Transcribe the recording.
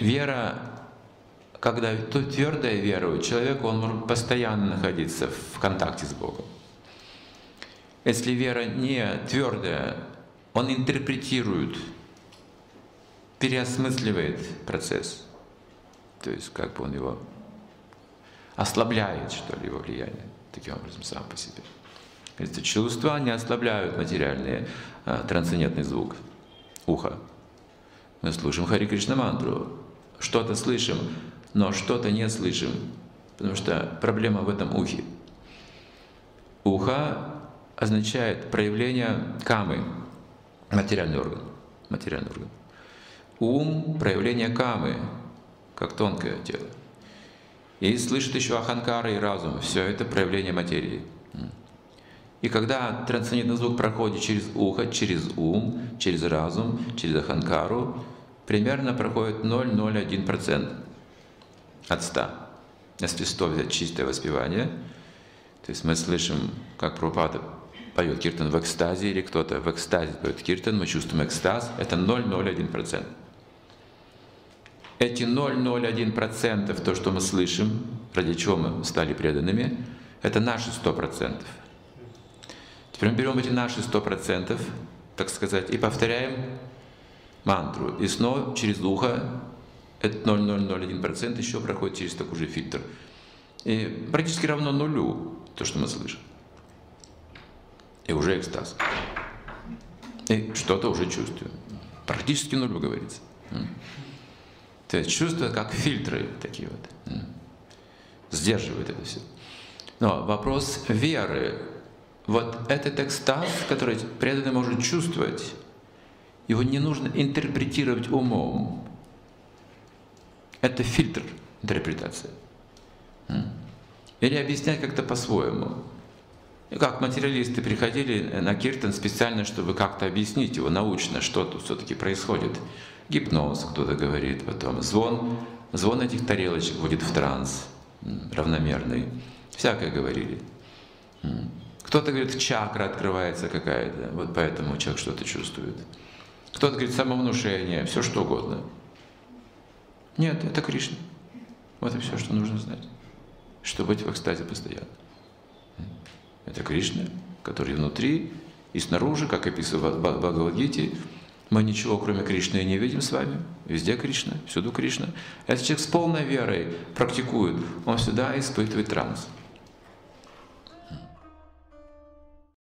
вера, когда твердая вера человека, он может постоянно находиться в контакте с Богом. Если вера не твердая, он интерпретирует, переосмысливает процесс. То есть как бы он его ослабляет, что ли, его влияние, таким образом, сам по себе. Эти чувства не ослабляют материальный а, трансцендентный звук уха. Мы слушаем Хари Кришна мантру, что-то слышим, но что-то не слышим, потому что проблема в этом ухе. Ухо означает проявление камы, материальный орган, материальный орган. Ум – проявление камы, как тонкое тело. И слышит еще Аханкара и разум. Все это проявление материи. И когда трансцендентный звук проходит через ухо, через ум, через разум, через Аханкару, примерно проходит 0,01% от 100. Если 100 взять чистое воспевание, то есть мы слышим, как Прабхупада поет киртан в экстазе, или кто-то в экстазе поет киртан, мы чувствуем экстаз, это 0,01%. Эти 0,01%, то, что мы слышим, ради чего мы стали преданными, это наши 100%. Теперь мы берем эти наши 100%, так сказать, и повторяем мантру. И снова через ухо этот 0,001% еще проходит через такой же фильтр. И практически равно нулю то, что мы слышим. И уже экстаз. И что-то уже чувствую. Практически нулю говорится. То есть чувства как фильтры такие вот. Сдерживают это все. Но вопрос веры. Вот этот экстаз, который преданный может чувствовать, его не нужно интерпретировать умом. Это фильтр интерпретации. Или объяснять как-то по-своему. Как материалисты приходили на Киртан специально, чтобы как-то объяснить его научно, что тут все-таки происходит. Гипноз, кто-то говорит, потом звон, звон этих тарелочек вводит в транс равномерный. Всякое говорили. Кто-то говорит, чакра открывается какая-то, вот поэтому человек что-то чувствует. Кто-то говорит самовнушение, все что угодно. Нет, это Кришна. Вот и все, что нужно знать, чтобы быть в экстазе постоянно. Это Кришна, который внутри и снаружи, как описывает Бхагавадгите, мы ничего, кроме Кришны, не видим с вами. Везде Кришна, всюду Кришна. Этот человек с полной верой практикует, он всегда испытывает транс.